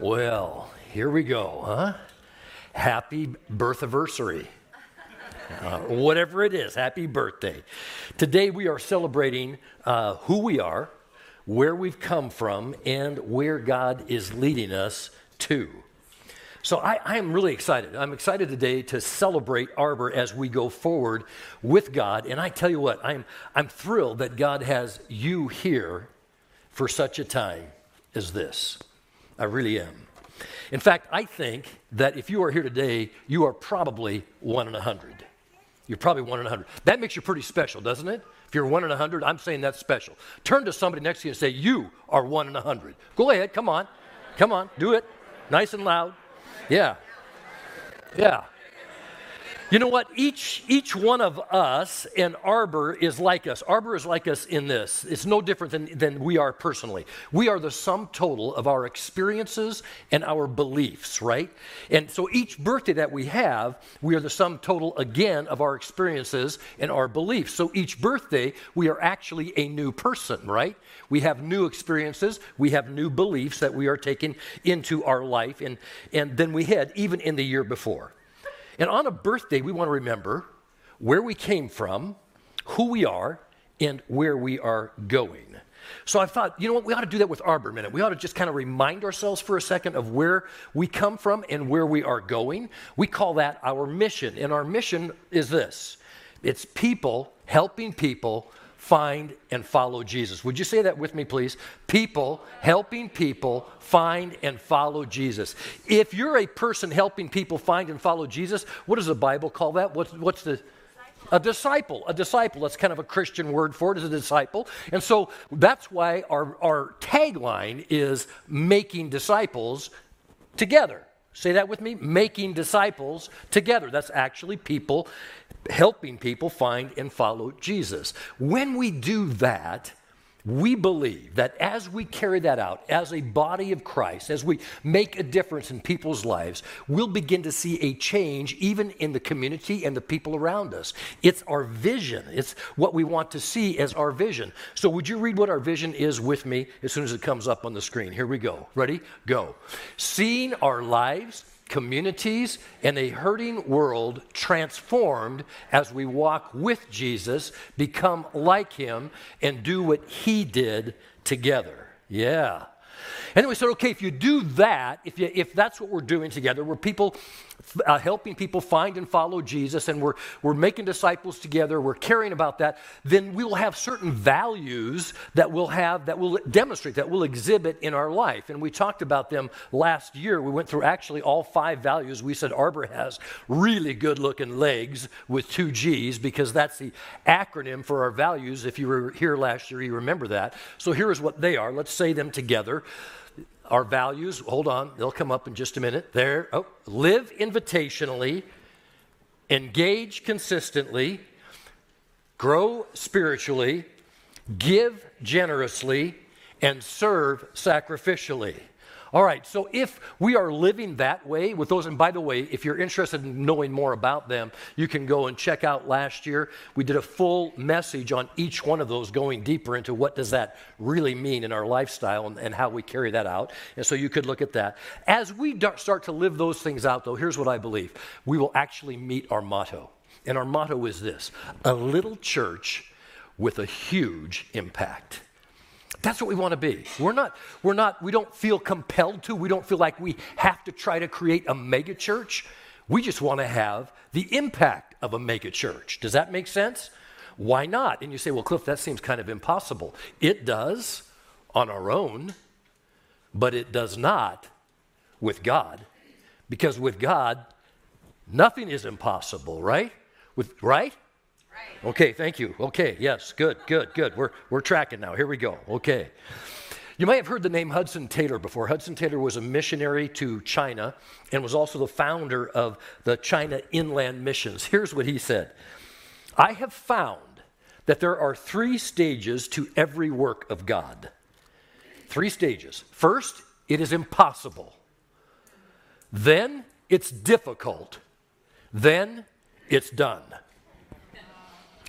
Well, here we go, huh? Happy birth anniversary. Uh, whatever it is, happy birthday. Today we are celebrating uh, who we are, where we've come from, and where God is leading us to. So I, I, am really excited. I'm excited today to celebrate Arbor as we go forward with God. And I tell you what, I'm, I'm thrilled that God has you here for such a time as this. I really am. In fact, I think that if you are here today, you are probably one in a hundred. You're probably one in a hundred. That makes you pretty special, doesn't it? If you're one in a hundred, I'm saying that's special. Turn to somebody next to you and say, You are one in a hundred. Go ahead, come on. Come on, do it. Nice and loud. Yeah. Yeah. You know what? Each, each one of us in Arbor is like us. Arbor is like us in this. It's no different than, than we are personally. We are the sum total of our experiences and our beliefs, right? And so each birthday that we have, we are the sum total again of our experiences and our beliefs. So each birthday, we are actually a new person, right? We have new experiences, we have new beliefs that we are taking into our life, and, and then we had even in the year before. And on a birthday, we want to remember where we came from, who we are, and where we are going. So I thought, you know what, we ought to do that with Arbor minute. We ought to just kind of remind ourselves for a second of where we come from and where we are going. We call that our mission. And our mission is this it's people helping people find and follow Jesus. Would you say that with me, please? People helping people find and follow Jesus. If you're a person helping people find and follow Jesus, what does the Bible call that? What's, what's the a disciple, a disciple. That's kind of a Christian word for it, is a disciple. And so that's why our, our tagline is making disciples together. Say that with me making disciples together. That's actually people helping people find and follow Jesus. When we do that, we believe that as we carry that out as a body of Christ, as we make a difference in people's lives, we'll begin to see a change even in the community and the people around us. It's our vision, it's what we want to see as our vision. So, would you read what our vision is with me as soon as it comes up on the screen? Here we go. Ready? Go. Seeing our lives communities, and a hurting world transformed as we walk with Jesus, become like him, and do what he did together. Yeah. And we said, okay, if you do that, if, you, if that's what we're doing together, where people uh, helping people find and follow Jesus, and we're, we're making disciples together, we're caring about that, then we will have certain values that we'll have, that will demonstrate, that we'll exhibit in our life. And we talked about them last year. We went through actually all five values. We said Arbor has really good looking legs with two G's because that's the acronym for our values. If you were here last year, you remember that. So here is what they are. Let's say them together our values, hold on, they'll come up in just a minute. There, oh, live invitationally, engage consistently, grow spiritually, give generously, and serve sacrificially. All right, so if we are living that way with those, and by the way, if you're interested in knowing more about them, you can go and check out last year. We did a full message on each one of those, going deeper into what does that really mean in our lifestyle and, and how we carry that out. And so you could look at that. As we start to live those things out, though, here's what I believe we will actually meet our motto. And our motto is this a little church with a huge impact. That's what we want to be. We're not, we're not, we don't feel compelled to. We don't feel like we have to try to create a mega church. We just want to have the impact of a mega church. Does that make sense? Why not? And you say, well, Cliff, that seems kind of impossible. It does on our own, but it does not with God. Because with God, nothing is impossible, right? With, right? Okay, thank you. Okay, yes, good, good, good. We're, we're tracking now. Here we go. Okay. You might have heard the name Hudson Taylor before. Hudson Taylor was a missionary to China and was also the founder of the China Inland Missions. Here's what he said I have found that there are three stages to every work of God. Three stages. First, it is impossible. Then, it's difficult. Then, it's done.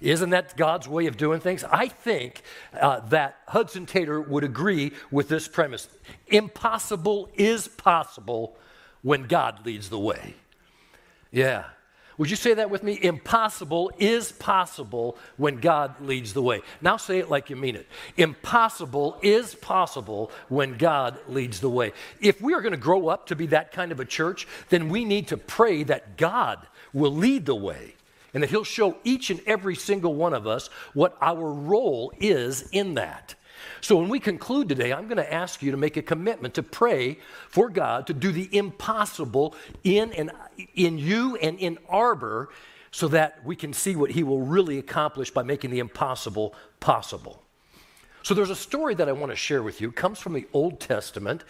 Isn't that God's way of doing things? I think uh, that Hudson Taylor would agree with this premise. Impossible is possible when God leads the way. Yeah. Would you say that with me? Impossible is possible when God leads the way. Now say it like you mean it. Impossible is possible when God leads the way. If we are going to grow up to be that kind of a church, then we need to pray that God will lead the way and that He'll show each and every single one of us what our role is in that. So when we conclude today, I'm going to ask you to make a commitment to pray for God to do the impossible in and in you and in Arbor so that we can see what he will really accomplish by making the impossible possible. So there's a story that I want to share with you. It comes from the Old Testament.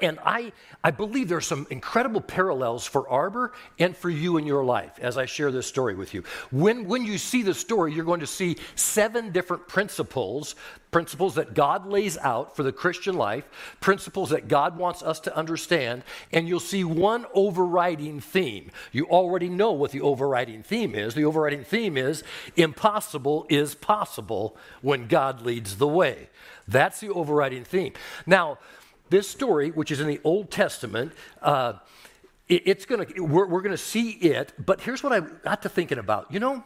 And I, I believe there are some incredible parallels for Arbor and for you in your life as I share this story with you. When, when you see the story, you're going to see seven different principles principles that God lays out for the Christian life, principles that God wants us to understand, and you'll see one overriding theme. You already know what the overriding theme is. The overriding theme is impossible is possible when God leads the way. That's the overriding theme. Now, this story, which is in the Old Testament, uh, it, it's gonna we're, we're gonna see it. But here's what I got to thinking about. You know,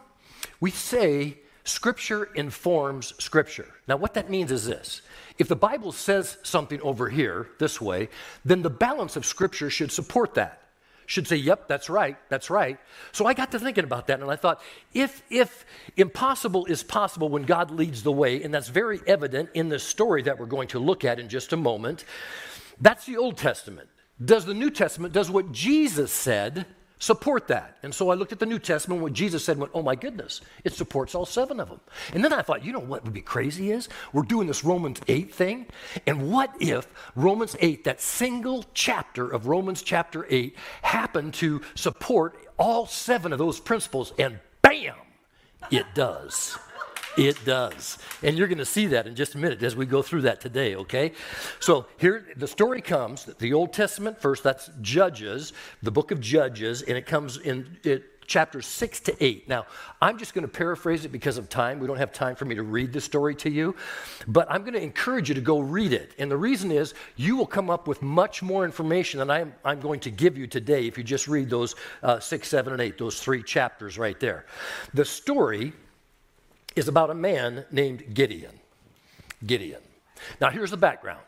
we say Scripture informs Scripture. Now, what that means is this if the Bible says something over here this way, then the balance of Scripture should support that should say, Yep, that's right, that's right. So I got to thinking about that and I thought, if, if impossible is possible when God leads the way, and that's very evident in the story that we're going to look at in just a moment, that's the Old Testament. Does the New Testament, does what Jesus said support that. And so I looked at the New Testament, what Jesus said, and went, oh my goodness, it supports all seven of them. And then I thought, you know what would be crazy is we're doing this Romans 8 thing. And what if Romans 8, that single chapter of Romans chapter 8, happened to support all seven of those principles? And bam, it does. It does. And you're going to see that in just a minute as we go through that today, okay? So here the story comes, the Old Testament first, that's Judges, the book of Judges, and it comes in it, chapters 6 to 8. Now, I'm just going to paraphrase it because of time. We don't have time for me to read the story to you, but I'm going to encourage you to go read it. And the reason is you will come up with much more information than I'm, I'm going to give you today if you just read those uh, 6, 7, and 8, those three chapters right there. The story is about a man named Gideon. Gideon. Now, here's the background.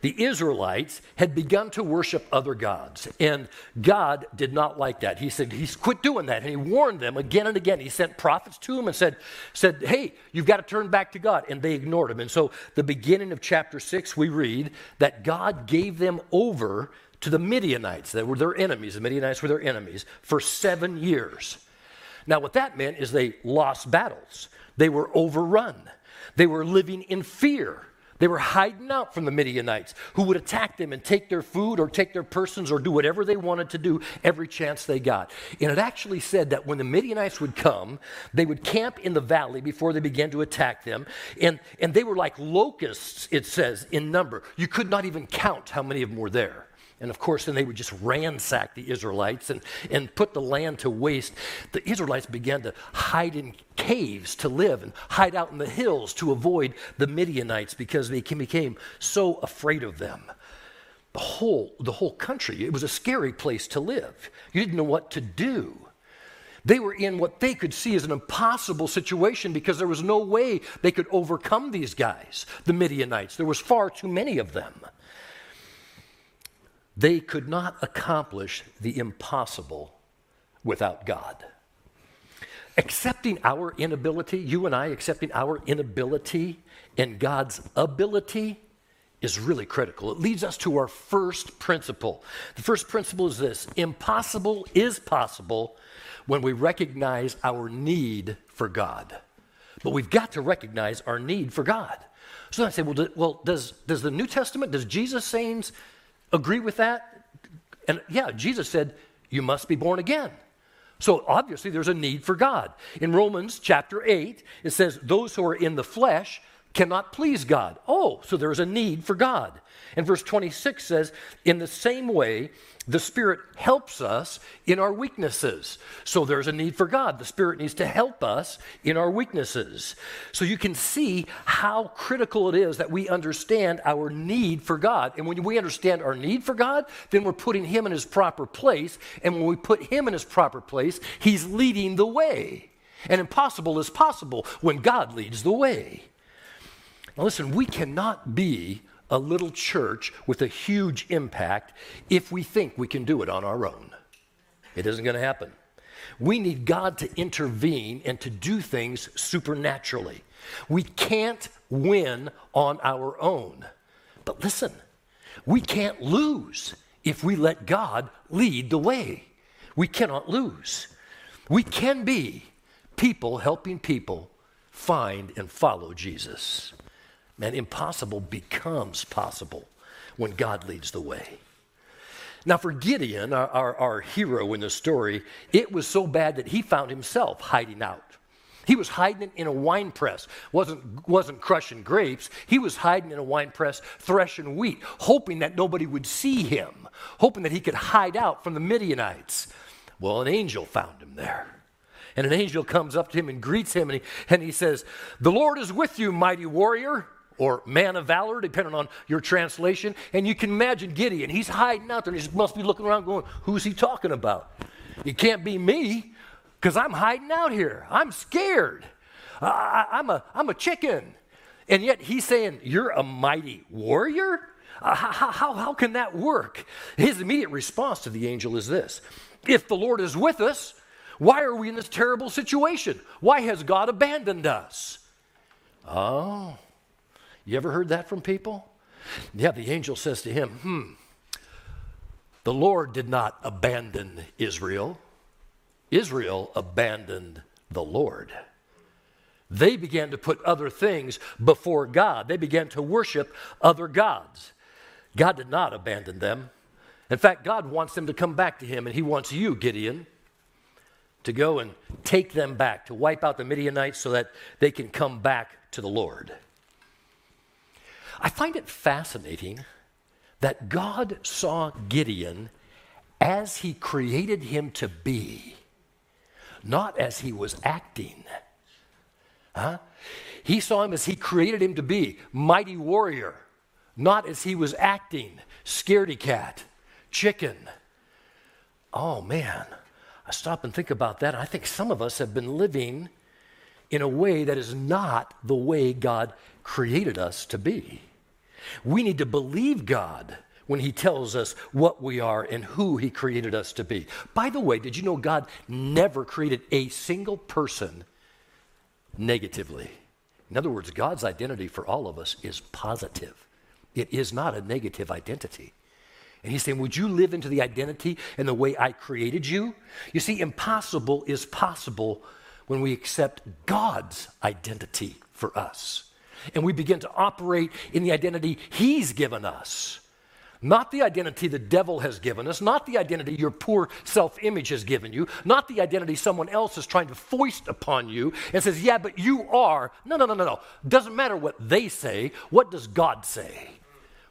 The Israelites had begun to worship other gods, and God did not like that. He said, He's quit doing that. And He warned them again and again. He sent prophets to them and said, said Hey, you've got to turn back to God. And they ignored him. And so, the beginning of chapter 6, we read that God gave them over to the Midianites, that were their enemies. The Midianites were their enemies for seven years. Now, what that meant is they lost battles. They were overrun. They were living in fear. They were hiding out from the Midianites who would attack them and take their food or take their persons or do whatever they wanted to do every chance they got. And it actually said that when the Midianites would come, they would camp in the valley before they began to attack them. And, and they were like locusts, it says, in number. You could not even count how many of them were there. And of course, then they would just ransack the Israelites and, and put the land to waste. The Israelites began to hide in caves to live and hide out in the hills to avoid the Midianites because they became so afraid of them. The whole, the whole country, it was a scary place to live. You didn't know what to do. They were in what they could see as an impossible situation because there was no way they could overcome these guys, the Midianites. There was far too many of them. They could not accomplish the impossible without God. Accepting our inability, you and I accepting our inability and God's ability is really critical. It leads us to our first principle. The first principle is this impossible is possible when we recognize our need for God. But we've got to recognize our need for God. So I say, well, do, well does, does the New Testament, does Jesus' sayings agree with that? And yeah, Jesus said, You must be born again. So obviously, there's a need for God. In Romans chapter 8, it says, Those who are in the flesh cannot please God. Oh, so there's a need for God. And verse 26 says, In the same way, the Spirit helps us in our weaknesses. So there's a need for God. The Spirit needs to help us in our weaknesses. So you can see how critical it is that we understand our need for God. And when we understand our need for God, then we're putting Him in His proper place. And when we put Him in His proper place, He's leading the way. And impossible is possible when God leads the way. Now, listen, we cannot be a little church with a huge impact if we think we can do it on our own. It isn't going to happen. We need God to intervene and to do things supernaturally. We can't win on our own. But listen, we can't lose if we let God lead the way. We cannot lose. We can be people helping people find and follow Jesus. Man, impossible becomes possible when God leads the way. Now, for Gideon, our, our, our, hero in the story, it was so bad that he found himself hiding out. He was hiding in a wine press, wasn't, wasn't crushing grapes. He was hiding in a wine press, threshing wheat, hoping that nobody would see him, hoping that he could hide out from the Midianites. Well, an angel found him there. And an angel comes up to him and greets him, and he, and he says, The Lord is with you, mighty warrior or man of valor, depending on your translation. And you can imagine Gideon. He's hiding out there he must be looking around going, Who's he talking about? It can't be me because I'm hiding out here. I'm scared. I, am a, I'm a chicken. And yet he's saying, You're a mighty warrior? Uh, how, how, how can that work? His immediate response to the angel is this If the Lord is with us, why are we in this terrible situation? Why has God abandoned us? Oh, you ever heard that from people? Yeah, the angel says to him, Hmm, the Lord did not abandon Israel, Israel abandoned the Lord. They began to put other things before God, they began to worship other gods. God did not abandon them. In fact, God wants them to come back to Him, and He wants you, Gideon, to go and take them back, to wipe out the Midianites so that they can come back to the Lord. I find it fascinating that God saw Gideon as he created him to be, not as he was acting. Huh? He saw him as he created him to be, mighty warrior, not as he was acting, scaredy cat, chicken. Oh man, I stop and think about that. I think some of us have been living in a way that is not the way God created us to be. We need to believe God when He tells us what we are and who He created us to be. By the way, did you know God never created a single person negatively? In other words, God's identity for all of us is positive, it is not a negative identity. And he's saying, Would you live into the identity and the way I created you? You see, impossible is possible when we accept God's identity for us and we begin to operate in the identity He's given us. Not the identity the devil has given us, not the identity your poor self image has given you, not the identity someone else is trying to foist upon you and says, Yeah, but you are. No, no, no, no, no. Doesn't matter what they say. What does God say?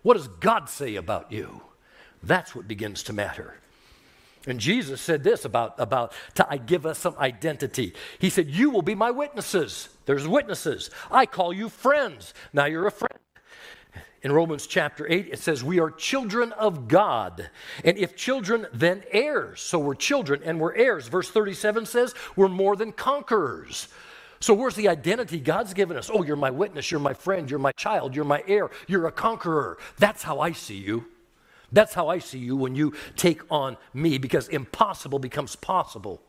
What does God say about you? That's what begins to matter. And Jesus said this about, about to give us some identity. He said, You will be my witnesses. There's witnesses. I call you friends. Now you're a friend. In Romans chapter 8, it says, We are children of God. And if children, then heirs. So we're children and we're heirs. Verse 37 says, We're more than conquerors. So where's the identity God's given us? Oh, you're my witness. You're my friend. You're my child. You're my heir. You're a conqueror. That's how I see you. That's how I see you when you take on me, because impossible becomes possible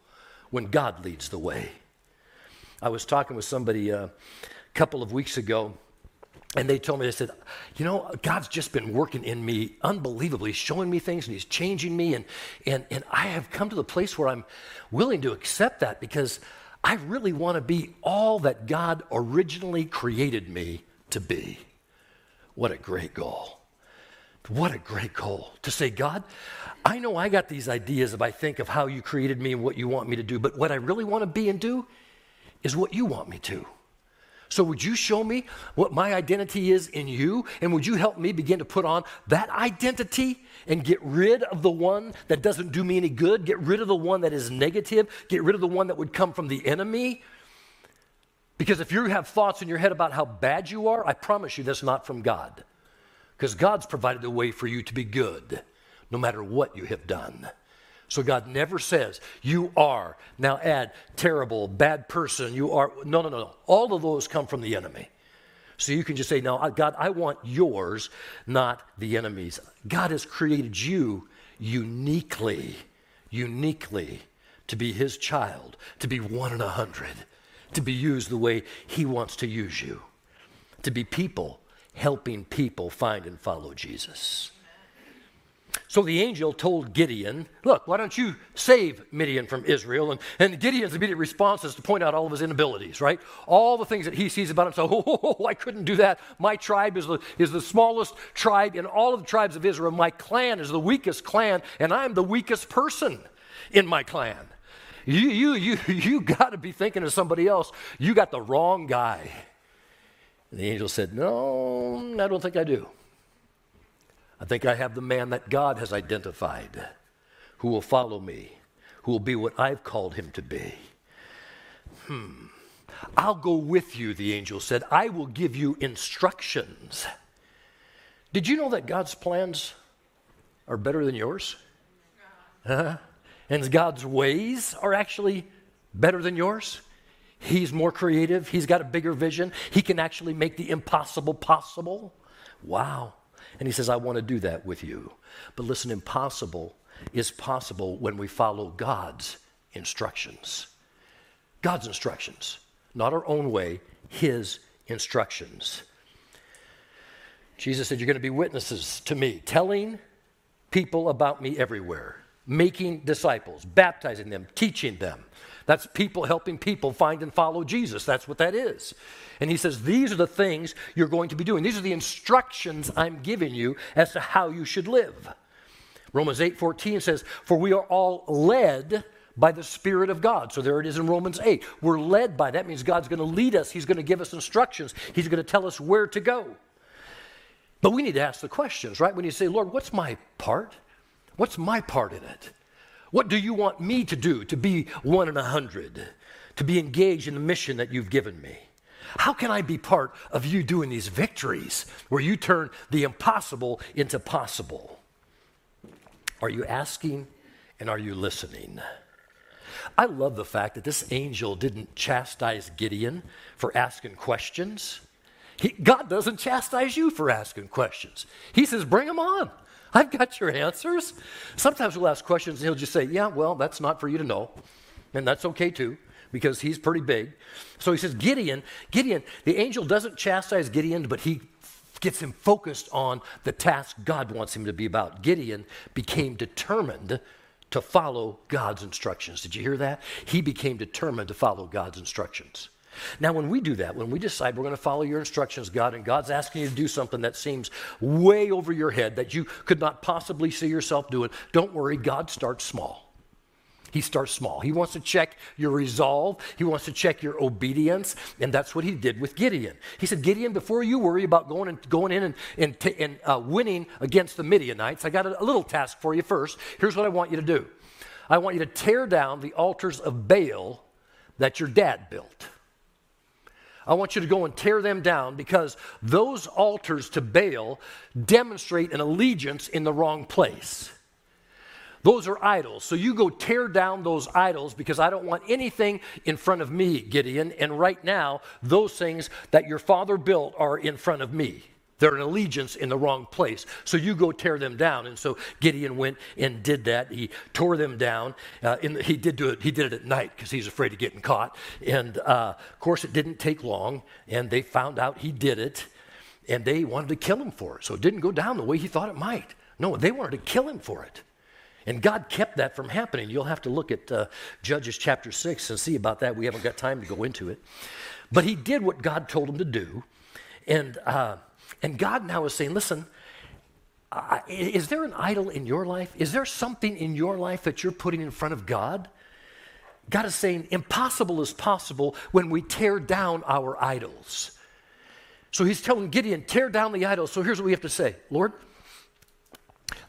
when God leads the way. I was talking with somebody uh, a couple of weeks ago, and they told me, they said, You know, God's just been working in me unbelievably, showing me things, and He's changing me. And, and, and I have come to the place where I'm willing to accept that because I really want to be all that God originally created me to be. What a great goal. What a great goal to say, God, I know I got these ideas if I think of how you created me and what you want me to do, but what I really want to be and do is what you want me to. So, would you show me what my identity is in you? And would you help me begin to put on that identity and get rid of the one that doesn't do me any good? Get rid of the one that is negative? Get rid of the one that would come from the enemy? Because if you have thoughts in your head about how bad you are, I promise you that's not from God. Because God's provided a way for you to be good no matter what you have done. So God never says, you are. Now add terrible, bad person, you are. No, no, no, no. All of those come from the enemy. So you can just say, no, God, I want yours, not the enemy's. God has created you uniquely, uniquely to be his child, to be one in a hundred, to be used the way he wants to use you, to be people helping people find and follow Jesus. So the angel told Gideon, Look, why don't you save Midian from Israel? And, and Gideon's immediate response is to point out all of his inabilities, right? All the things that he sees about himself. Oh, oh, oh, I couldn't do that. My tribe is the, is the smallest tribe in all of the tribes of Israel. My clan is the weakest clan, and I'm the weakest person in my clan. You, you, you, you got to be thinking of somebody else. You got the wrong guy. And the angel said, No, I don't think I do. I think I have the man that God has identified who will follow me, who will be what I've called him to be. Hmm. I'll go with you, the angel said. I will give you instructions. Did you know that God's plans are better than yours? Uh-huh. And God's ways are actually better than yours? He's more creative. He's got a bigger vision. He can actually make the impossible possible. Wow. And he says, I want to do that with you. But listen, impossible is possible when we follow God's instructions. God's instructions, not our own way, His instructions. Jesus said, You're going to be witnesses to me, telling people about me everywhere, making disciples, baptizing them, teaching them. That's people helping people find and follow Jesus. That's what that is. And he says, These are the things you're going to be doing. These are the instructions I'm giving you as to how you should live. Romans 8 14 says, For we are all led by the Spirit of God. So there it is in Romans 8. We're led by that means God's going to lead us. He's going to give us instructions. He's going to tell us where to go. But we need to ask the questions, right? When you say, Lord, what's my part? What's my part in it? What do you want me to do to be one in a hundred, to be engaged in the mission that you've given me? How can I be part of you doing these victories where you turn the impossible into possible? Are you asking and are you listening? I love the fact that this angel didn't chastise Gideon for asking questions. He, God doesn't chastise you for asking questions. He says, Bring them on. I've got your answers. Sometimes we'll ask questions and he'll just say, Yeah, well, that's not for you to know. And that's okay too, because he's pretty big. So he says, Gideon, Gideon, the angel doesn't chastise Gideon, but he gets him focused on the task God wants him to be about. Gideon became determined to follow God's instructions. Did you hear that? He became determined to follow God's instructions. Now, when we do that, when we decide we're going to follow your instructions, God, and God's asking you to do something that seems way over your head that you could not possibly see yourself doing, don't worry, God starts small. He starts small. He wants to check your resolve. He wants to check your obedience. And that's what he did with Gideon. He said, Gideon, before you worry about going, and, going in and, and, t- and uh, winning against the Midianites, I got a, a little task for you first. Here's what I want you to do I want you to tear down the altars of Baal that your dad built. I want you to go and tear them down because those altars to Baal demonstrate an allegiance in the wrong place. Those are idols. So you go tear down those idols because I don't want anything in front of me, Gideon. And right now, those things that your father built are in front of me. They're an allegiance in the wrong place. So you go tear them down. And so Gideon went and did that. He tore them down. Uh, he did do it. He did it at night because he's afraid of getting caught. And uh, of course, it didn't take long. And they found out he did it. And they wanted to kill him for it. So it didn't go down the way he thought it might. No, they wanted to kill him for it. And God kept that from happening. You'll have to look at uh, Judges chapter 6 and see about that. We haven't got time to go into it. But he did what God told him to do. And uh, and God now is saying, listen, uh, is there an idol in your life? Is there something in your life that you're putting in front of God? God is saying impossible is possible when we tear down our idols. So he's telling Gideon, tear down the idols. So here's what we have to say Lord,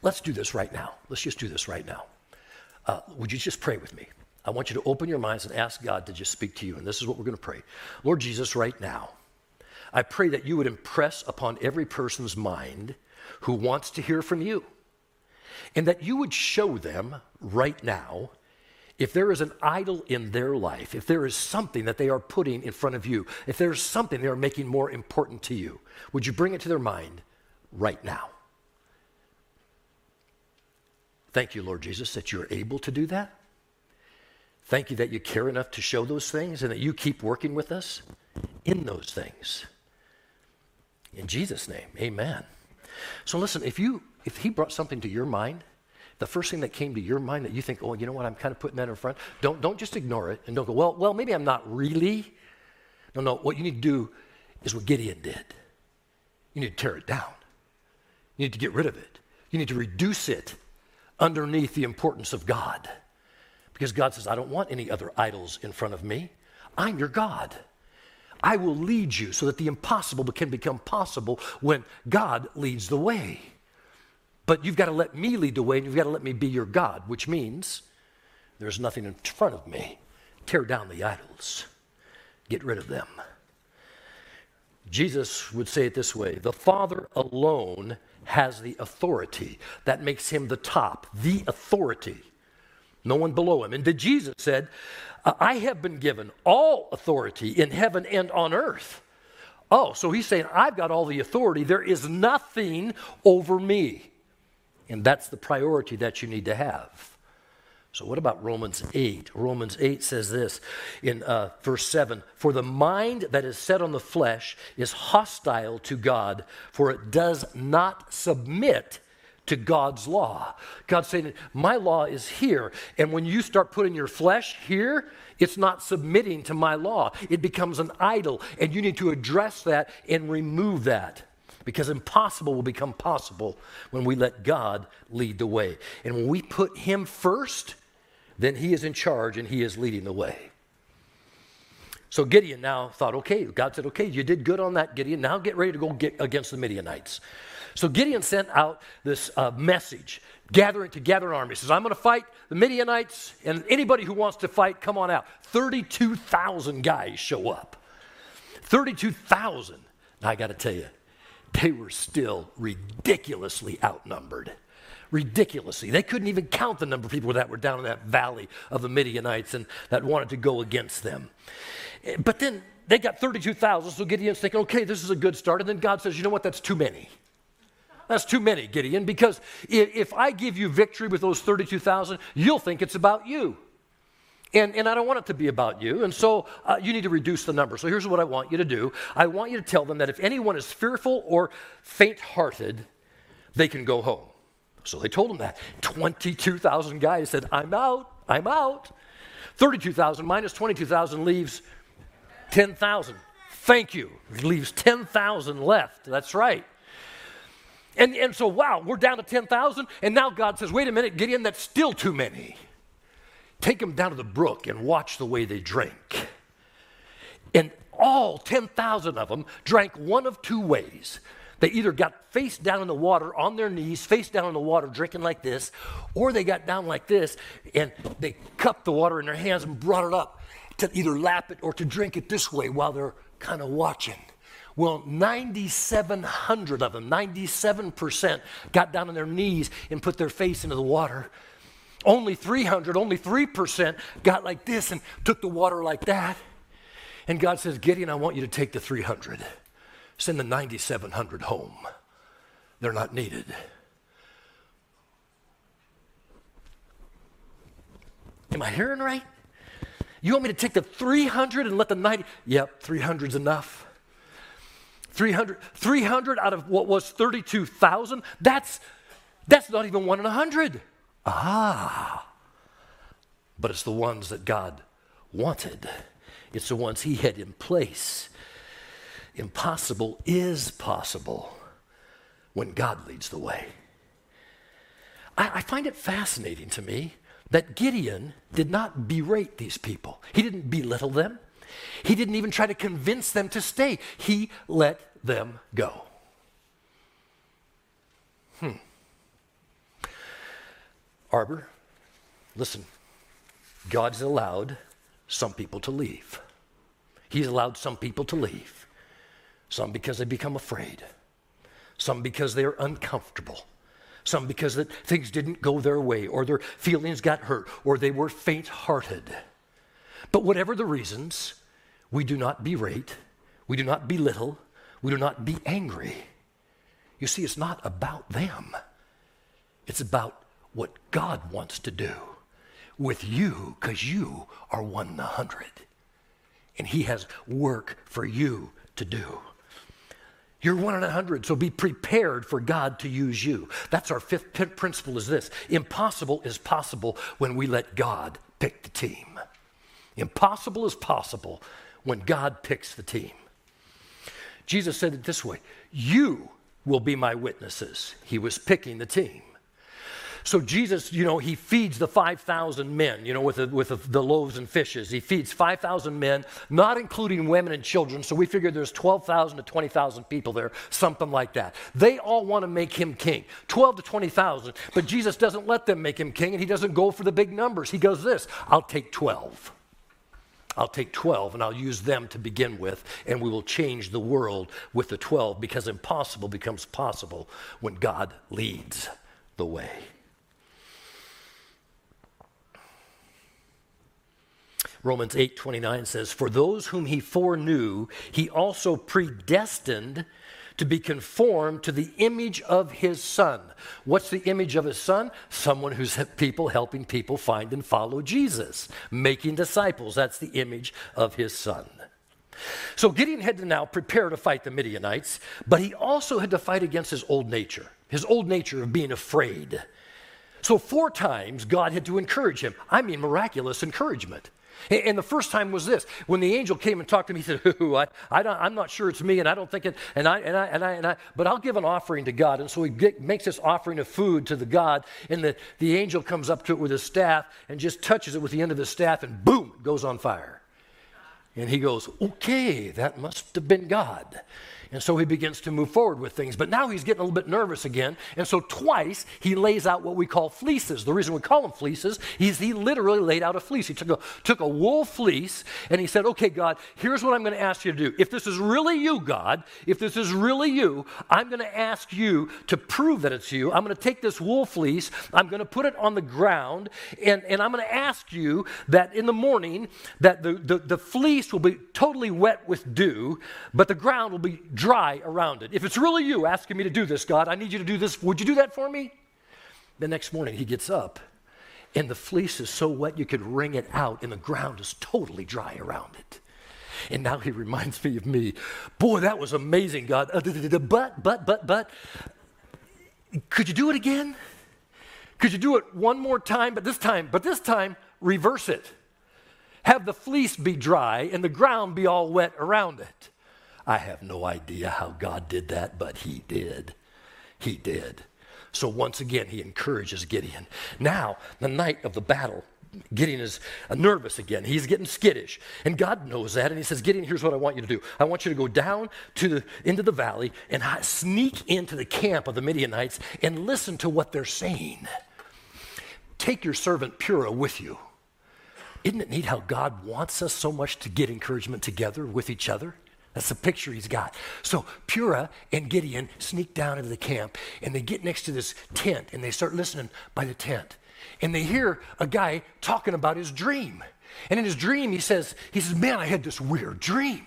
let's do this right now. Let's just do this right now. Uh, would you just pray with me? I want you to open your minds and ask God to just speak to you. And this is what we're going to pray. Lord Jesus, right now, I pray that you would impress upon every person's mind who wants to hear from you. And that you would show them right now if there is an idol in their life, if there is something that they are putting in front of you, if there's something they are making more important to you, would you bring it to their mind right now? Thank you, Lord Jesus, that you're able to do that. Thank you that you care enough to show those things and that you keep working with us in those things. In Jesus' name, amen. So listen, if you if he brought something to your mind, the first thing that came to your mind that you think, oh, you know what, I'm kind of putting that in front, don't, don't just ignore it and don't go, well, well, maybe I'm not really. No, no, what you need to do is what Gideon did. You need to tear it down. You need to get rid of it. You need to reduce it underneath the importance of God. Because God says, I don't want any other idols in front of me. I'm your God. I will lead you so that the impossible can become possible when God leads the way. But you've got to let me lead the way and you've got to let me be your God, which means there's nothing in front of me. Tear down the idols, get rid of them. Jesus would say it this way the Father alone has the authority. That makes him the top, the authority. No one below him. And Jesus said, I have been given all authority in heaven and on earth. Oh, so he's saying, I've got all the authority. There is nothing over me. And that's the priority that you need to have. So, what about Romans 8? Romans 8 says this in uh, verse 7 For the mind that is set on the flesh is hostile to God, for it does not submit to God's law. God's saying, My law is here. And when you start putting your flesh here, it's not submitting to my law. It becomes an idol. And you need to address that and remove that because impossible will become possible when we let God lead the way. And when we put Him first, then He is in charge and He is leading the way. So Gideon now thought, okay, God said, okay, you did good on that, Gideon. Now get ready to go get against the Midianites. So Gideon sent out this uh, message, gathering to gather an army. He says, I'm going to fight the Midianites, and anybody who wants to fight, come on out. 32,000 guys show up. 32,000. Now I got to tell you, they were still ridiculously outnumbered. Ridiculously. They couldn't even count the number of people that were down in that valley of the Midianites and that wanted to go against them. But then they got 32,000, so Gideon's thinking, okay, this is a good start. And then God says, you know what, that's too many. That's too many, Gideon, because if I give you victory with those 32,000, you'll think it's about you. And, and I don't want it to be about you. And so uh, you need to reduce the number. So here's what I want you to do I want you to tell them that if anyone is fearful or faint hearted, they can go home. So they told him that. 22,000 guys said, I'm out, I'm out. 32,000 minus 22,000 leaves 10,000. Thank you. leaves 10,000 left. That's right. And, and so, wow, we're down to 10,000. And now God says, wait a minute, Gideon, that's still too many take them down to the brook and watch the way they drink. And all 10,000 of them drank one of two ways. They either got face down in the water on their knees, face down in the water, drinking like this, or they got down like this and they cupped the water in their hands and brought it up to either lap it or to drink it this way while they're kind of watching. Well, 9,700 of them, 97%, got down on their knees and put their face into the water only 300, only 3% got like this and took the water like that. And God says, Gideon, I want you to take the 300. Send the 9,700 home. They're not needed. Am I hearing right? You want me to take the 300 and let the 90? Yep, 300's enough. 300, 300 out of what was 32,000? That's, that's not even one in a hundred. Ah, but it's the ones that God wanted, it's the ones He had in place. Impossible is possible when God leads the way. I, I find it fascinating to me. that Gideon did not berate these people, he didn't belittle them, he didn't even try to convince them to stay. He let them go. Hmm. Arbor, listen, God's allowed some people to leave. He's allowed some people to leave. Some because they become afraid, some because they're uncomfortable, some because that things didn't go their way, or their feelings got hurt, or they were faint hearted. But whatever the reasons, we do not berate, we do not belittle, we do not be angry. You see, it's not about them, it's about what God wants to do with you because you are one in a hundred. And He has work for you to do. You're one in a hundred, so be prepared for God to use you. That's our fifth principle is this. Impossible is possible when we let God pick the team. Impossible is possible when God picks the team. Jesus said it this way You will be my witnesses. He was picking the team. So Jesus, you know, he feeds the 5,000 men, you know, with, the, with the, the loaves and fishes. He feeds 5,000 men, not including women and children. So we figure there's 12,000 to 20,000 people there, something like that. They all want to make him king, 12 to 20,000. But Jesus doesn't let them make him king, and he doesn't go for the big numbers. He goes this I'll take 12. I'll take 12 and I'll use them to begin with, and we will change the world with the 12 because impossible becomes possible when God leads the way. Romans 8:29 says, "For those whom he foreknew, he also predestined to be conformed to the image of his son." What's the image of his son? Someone who's people helping people find and follow Jesus, making disciples. That's the image of his son. So Gideon had to now prepare to fight the Midianites, but he also had to fight against his old nature, his old nature of being afraid. So, four times God had to encourage him. I mean, miraculous encouragement. And the first time was this when the angel came and talked to me, he said, I, I am not sure it's me, and I don't think it, and I, and I, and I, and I, but I'll give an offering to God. And so he get, makes this offering of food to the God, and the, the angel comes up to it with his staff and just touches it with the end of his staff, and boom, it goes on fire. And he goes, Okay, that must have been God. And so he begins to move forward with things. But now he's getting a little bit nervous again. And so twice he lays out what we call fleeces. The reason we call them fleeces is he literally laid out a fleece. He took a, took a wool fleece and he said, Okay, God, here's what I'm going to ask you to do. If this is really you, God, if this is really you, I'm going to ask you to prove that it's you. I'm going to take this wool fleece, I'm going to put it on the ground, and, and I'm going to ask you that in the morning that the, the, the fleece will be totally wet with dew, but the ground will be dry around it. If it's really you asking me to do this, God, I need you to do this. Would you do that for me? The next morning he gets up and the fleece is so wet you could wring it out and the ground is totally dry around it. And now he reminds me of me. Boy, that was amazing, God. Uh, but, but, but, but, could you do it again? Could you do it one more time? But this time, but this time, reverse it. Have the fleece be dry and the ground be all wet around it. I have no idea how God did that, but He did. He did. So once again, He encourages Gideon. Now, the night of the battle, Gideon is nervous again. He's getting skittish. And God knows that. And he says, Gideon, here's what I want you to do. I want you to go down to the, into the valley and sneak into the camp of the Midianites and listen to what they're saying. Take your servant Purah with you. Isn't it neat how God wants us so much to get encouragement together with each other? That's the picture he's got. So Purah and Gideon sneak down into the camp and they get next to this tent and they start listening by the tent. And they hear a guy talking about his dream. And in his dream, he says, he says, Man, I had this weird dream.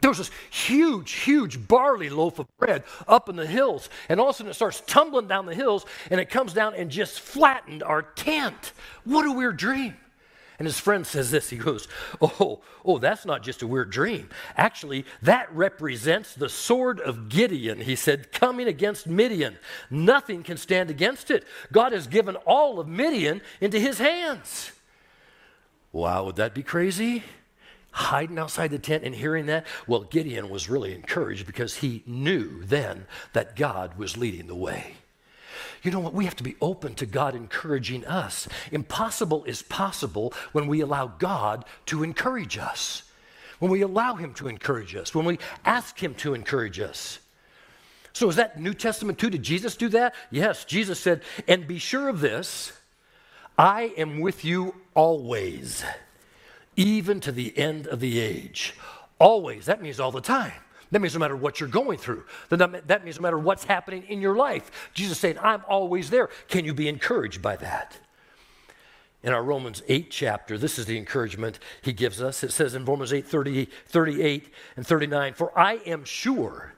There was this huge, huge barley loaf of bread up in the hills, and all of a sudden it starts tumbling down the hills, and it comes down and just flattened our tent. What a weird dream. And his friend says this he goes, Oh, oh, that's not just a weird dream. Actually, that represents the sword of Gideon, he said, coming against Midian. Nothing can stand against it. God has given all of Midian into his hands. Wow, would that be crazy? Hiding outside the tent and hearing that? Well, Gideon was really encouraged because he knew then that God was leading the way. You know what? We have to be open to God encouraging us. Impossible is possible when we allow God to encourage us, when we allow Him to encourage us, when we ask Him to encourage us. So, is that New Testament too? Did Jesus do that? Yes, Jesus said, and be sure of this I am with you always, even to the end of the age. Always, that means all the time. That means no matter what you're going through. That means no matter what's happening in your life. Jesus saying, I'm always there. Can you be encouraged by that? In our Romans 8 chapter, this is the encouragement he gives us. It says in Romans 8 30, 38 and 39, For I am sure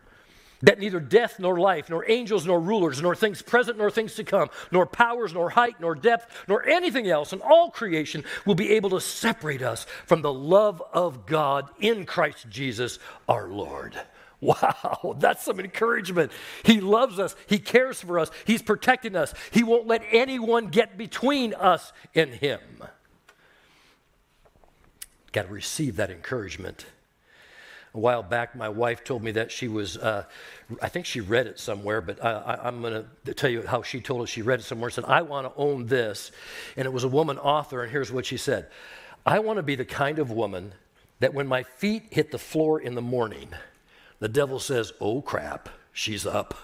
that neither death nor life, nor angels nor rulers, nor things present nor things to come, nor powers nor height nor depth, nor anything else in all creation will be able to separate us from the love of God in Christ Jesus our Lord. Wow, that's some encouragement. He loves us. He cares for us. He's protecting us. He won't let anyone get between us and Him. Got to receive that encouragement. A while back, my wife told me that she was, uh, I think she read it somewhere, but I, am going to tell you how she told us she read it somewhere. Said, I want to own this. And it was a woman author, and here's what she said I want to be the kind of woman that when my feet hit the floor in the morning, the devil says, Oh crap, she's up.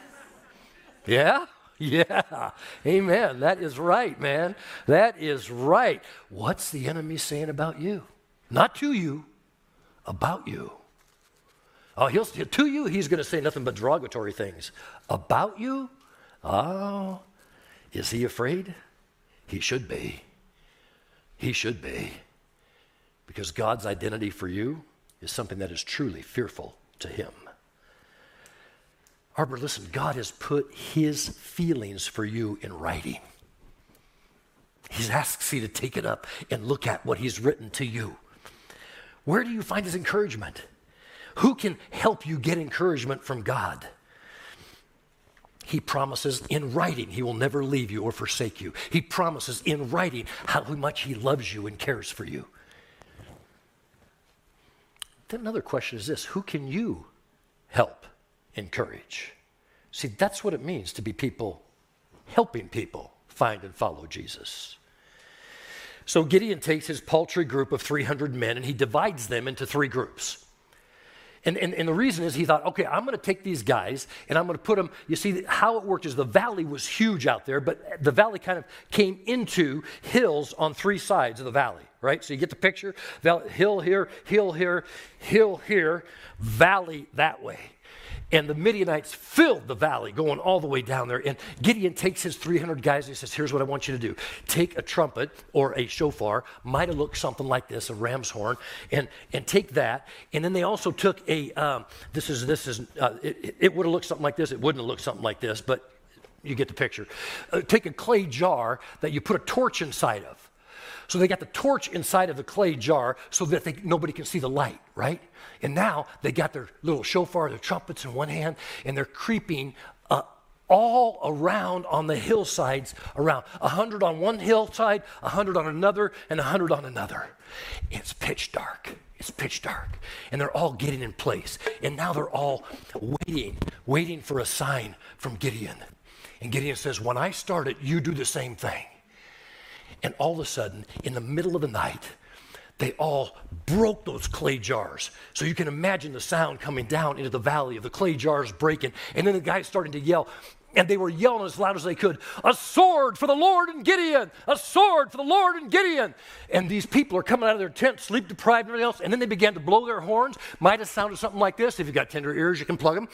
yeah? Yeah, amen. That is right, man. That is right. What's the enemy saying about you? Not to you, about you. Oh, he'll to you, he's going to say nothing but derogatory things. About you? Oh, is he afraid? He should be. He should be. Because God's identity for you is something that is truly fearful to him. Arbor, listen, God has put his feelings for you in writing. He asks you to take it up and look at what he's written to you. Where do you find his encouragement? Who can help you get encouragement from God? He promises in writing he will never leave you or forsake you. He promises in writing how much he loves you and cares for you. Then another question is this who can you help encourage? See, that's what it means to be people helping people find and follow Jesus. So Gideon takes his paltry group of 300 men and he divides them into three groups. And, and, and, the reason is he thought, okay, I'm going to take these guys and I'm going to put them. You see, how it worked is the valley was huge out there, but the valley kind of came into hills on three sides of the valley, right? So you get the picture hill here, hill here, hill here, valley that way. And the Midianites filled the valley going all the way down there. And Gideon takes his 300 guys and he says, Here's what I want you to do take a trumpet or a shofar, might have looked something like this, a ram's horn, and, and take that. And then they also took a, um, this is, this is, uh, it, it would have looked something like this. It wouldn't have looked something like this, but you get the picture. Uh, take a clay jar that you put a torch inside of. So they got the torch inside of the clay jar so that they, nobody can see the light, right? And now they got their little shofar, their trumpets in one hand, and they're creeping uh, all around on the hillsides around. A hundred on one hillside, a hundred on another, and a hundred on another. It's pitch dark. It's pitch dark. And they're all getting in place. And now they're all waiting, waiting for a sign from Gideon. And Gideon says, When I start it, you do the same thing. And all of a sudden, in the middle of the night, they all broke those clay jars. So you can imagine the sound coming down into the valley of the clay jars breaking. And then the guys starting to yell, and they were yelling as loud as they could, A sword for the Lord and Gideon! A sword for the Lord and Gideon! And these people are coming out of their tent, sleep deprived and everything else, and then they began to blow their horns. Might have sounded something like this. If you've got tender ears, you can plug them.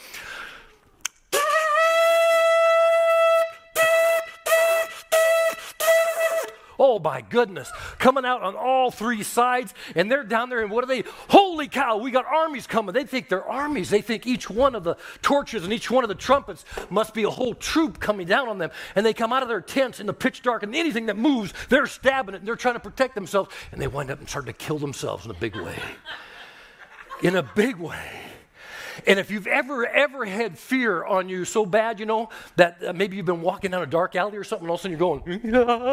Oh my goodness, coming out on all three sides, and they're down there, and what are they? Holy cow, we got armies coming. They think they're armies. They think each one of the torches and each one of the trumpets must be a whole troop coming down on them. And they come out of their tents in the pitch dark, and anything that moves, they're stabbing it, and they're trying to protect themselves, and they wind up and start to kill themselves in a big way. In a big way. And if you've ever, ever had fear on you so bad, you know, that uh, maybe you've been walking down a dark alley or something, and all of a sudden you're going,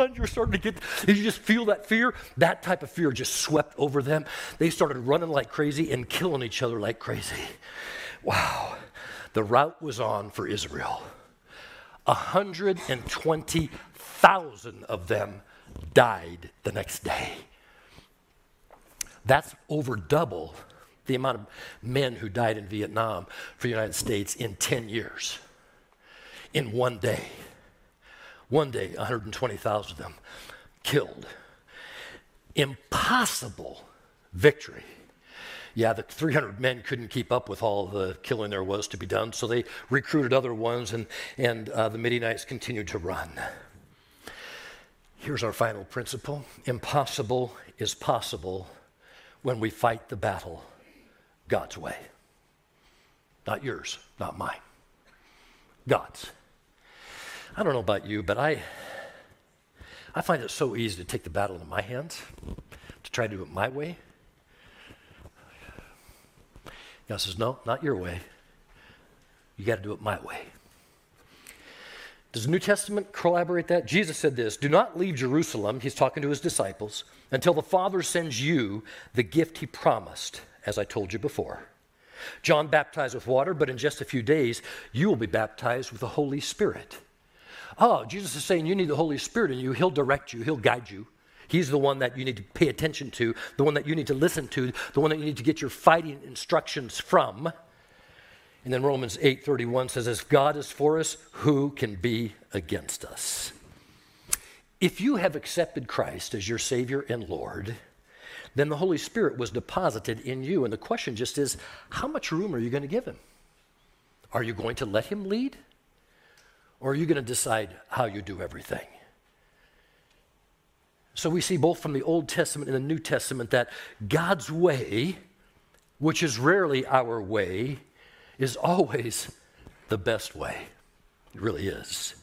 and you're starting to get, you just feel that fear. That type of fear just swept over them. They started running like crazy and killing each other like crazy. Wow. The rout was on for Israel. 120,000 of them died the next day. That's over double the amount of men who died in Vietnam for the United States in 10 years, in one day. One day, 120,000 of them killed. Impossible victory. Yeah, the 300 men couldn't keep up with all the killing there was to be done, so they recruited other ones, and, and uh, the Midianites continued to run. Here's our final principle impossible is possible when we fight the battle God's way. Not yours, not mine. God's. I don't know about you, but I, I find it so easy to take the battle into my hands, to try to do it my way. God says, No, not your way. You got to do it my way. Does the New Testament corroborate that? Jesus said this Do not leave Jerusalem, he's talking to his disciples, until the Father sends you the gift he promised, as I told you before. John baptized with water, but in just a few days, you will be baptized with the Holy Spirit. Oh, Jesus is saying you need the Holy Spirit in you. He'll direct you, He'll guide you. He's the one that you need to pay attention to, the one that you need to listen to, the one that you need to get your fighting instructions from. And then Romans 8:31 says if God is for us, who can be against us? If you have accepted Christ as your savior and Lord, then the Holy Spirit was deposited in you and the question just is how much room are you going to give him? Are you going to let him lead? Or are you going to decide how you do everything? So we see both from the Old Testament and the New Testament that God's way, which is rarely our way, is always the best way. It really is.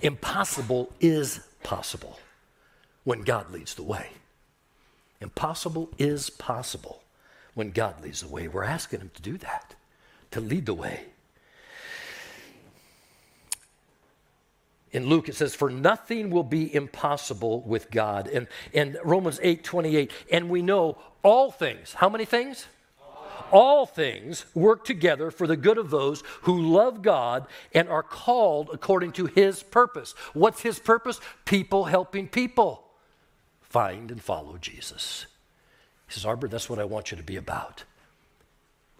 Impossible is possible when God leads the way. Impossible is possible when God leads the way. We're asking Him to do that, to lead the way. in Luke, it says, For nothing will be impossible with God. And, and Romans 8 28, and we know all things. How many things? All things work together for the good of those who love God and are called according to his purpose. What's his purpose? People helping people find and follow Jesus. He says, Arbor, that's what I want you to be about.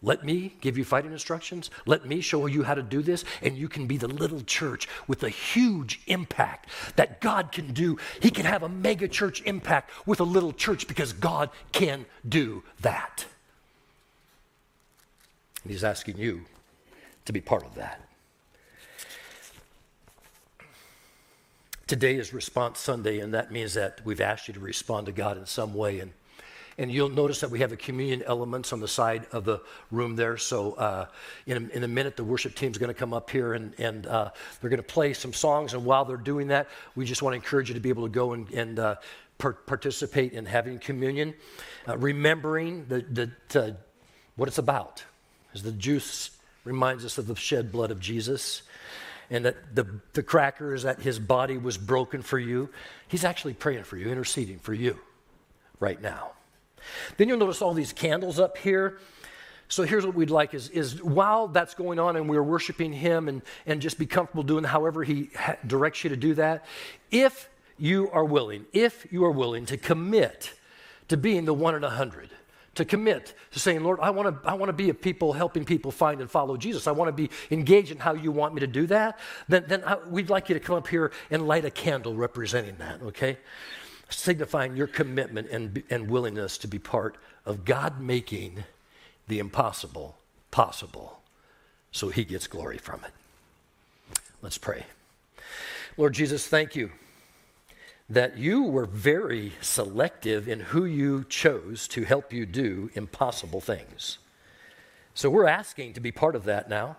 Let me give you fighting instructions. Let me show you how to do this, and you can be the little church with a huge impact that God can do. He can have a mega church impact with a little church because God can do that. And He's asking you to be part of that. Today is Response Sunday, and that means that we've asked you to respond to God in some way. And and you'll notice that we have a communion elements on the side of the room there. So uh, in, a, in a minute, the worship team is going to come up here and, and uh, they're going to play some songs. And while they're doing that, we just want to encourage you to be able to go and, and uh, per- participate in having communion, uh, remembering the, the, what it's about. As the juice reminds us of the shed blood of Jesus and that the, the cracker is that his body was broken for you. He's actually praying for you, interceding for you right now. Then you'll notice all these candles up here. So here's what we'd like is, is while that's going on and we're worshiping him and, and just be comfortable doing however he ha- directs you to do that, if you are willing, if you are willing to commit to being the one in a hundred, to commit to saying, Lord, I want to I want to be a people helping people find and follow Jesus. I want to be engaged in how you want me to do that. Then, then I, we'd like you to come up here and light a candle representing that, okay? signifying your commitment and, and willingness to be part of God making the impossible possible so he gets glory from it. Let's pray. Lord Jesus, thank you that you were very selective in who you chose to help you do impossible things. So we're asking to be part of that now.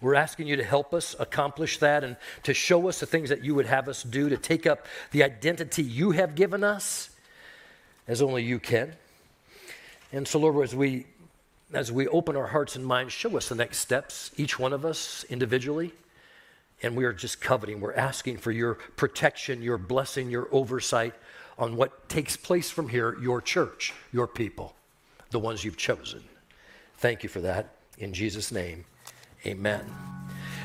We're asking you to help us accomplish that and to show us the things that you would have us do to take up the identity you have given us as only you can. And so, Lord, as we as we open our hearts and minds, show us the next steps, each one of us individually. And we are just coveting, we're asking for your protection, your blessing, your oversight on what takes place from here, your church, your people, the ones you've chosen. Thank you for that. In Jesus' name. Amen.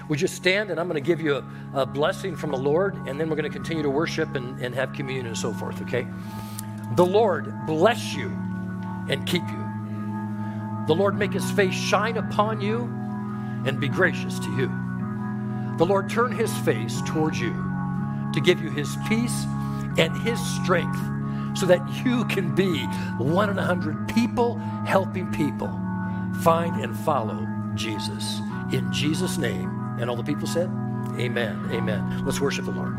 Would you stand and I'm going to give you a, a blessing from the Lord, and then we're going to continue to worship and, and have communion and so forth, okay? The Lord bless you and keep you. The Lord make his face shine upon you and be gracious to you. The Lord turn his face towards you to give you his peace and his strength so that you can be one in a hundred people helping people find and follow Jesus. In Jesus' name. And all the people said, Amen. Amen. Let's worship the Lord.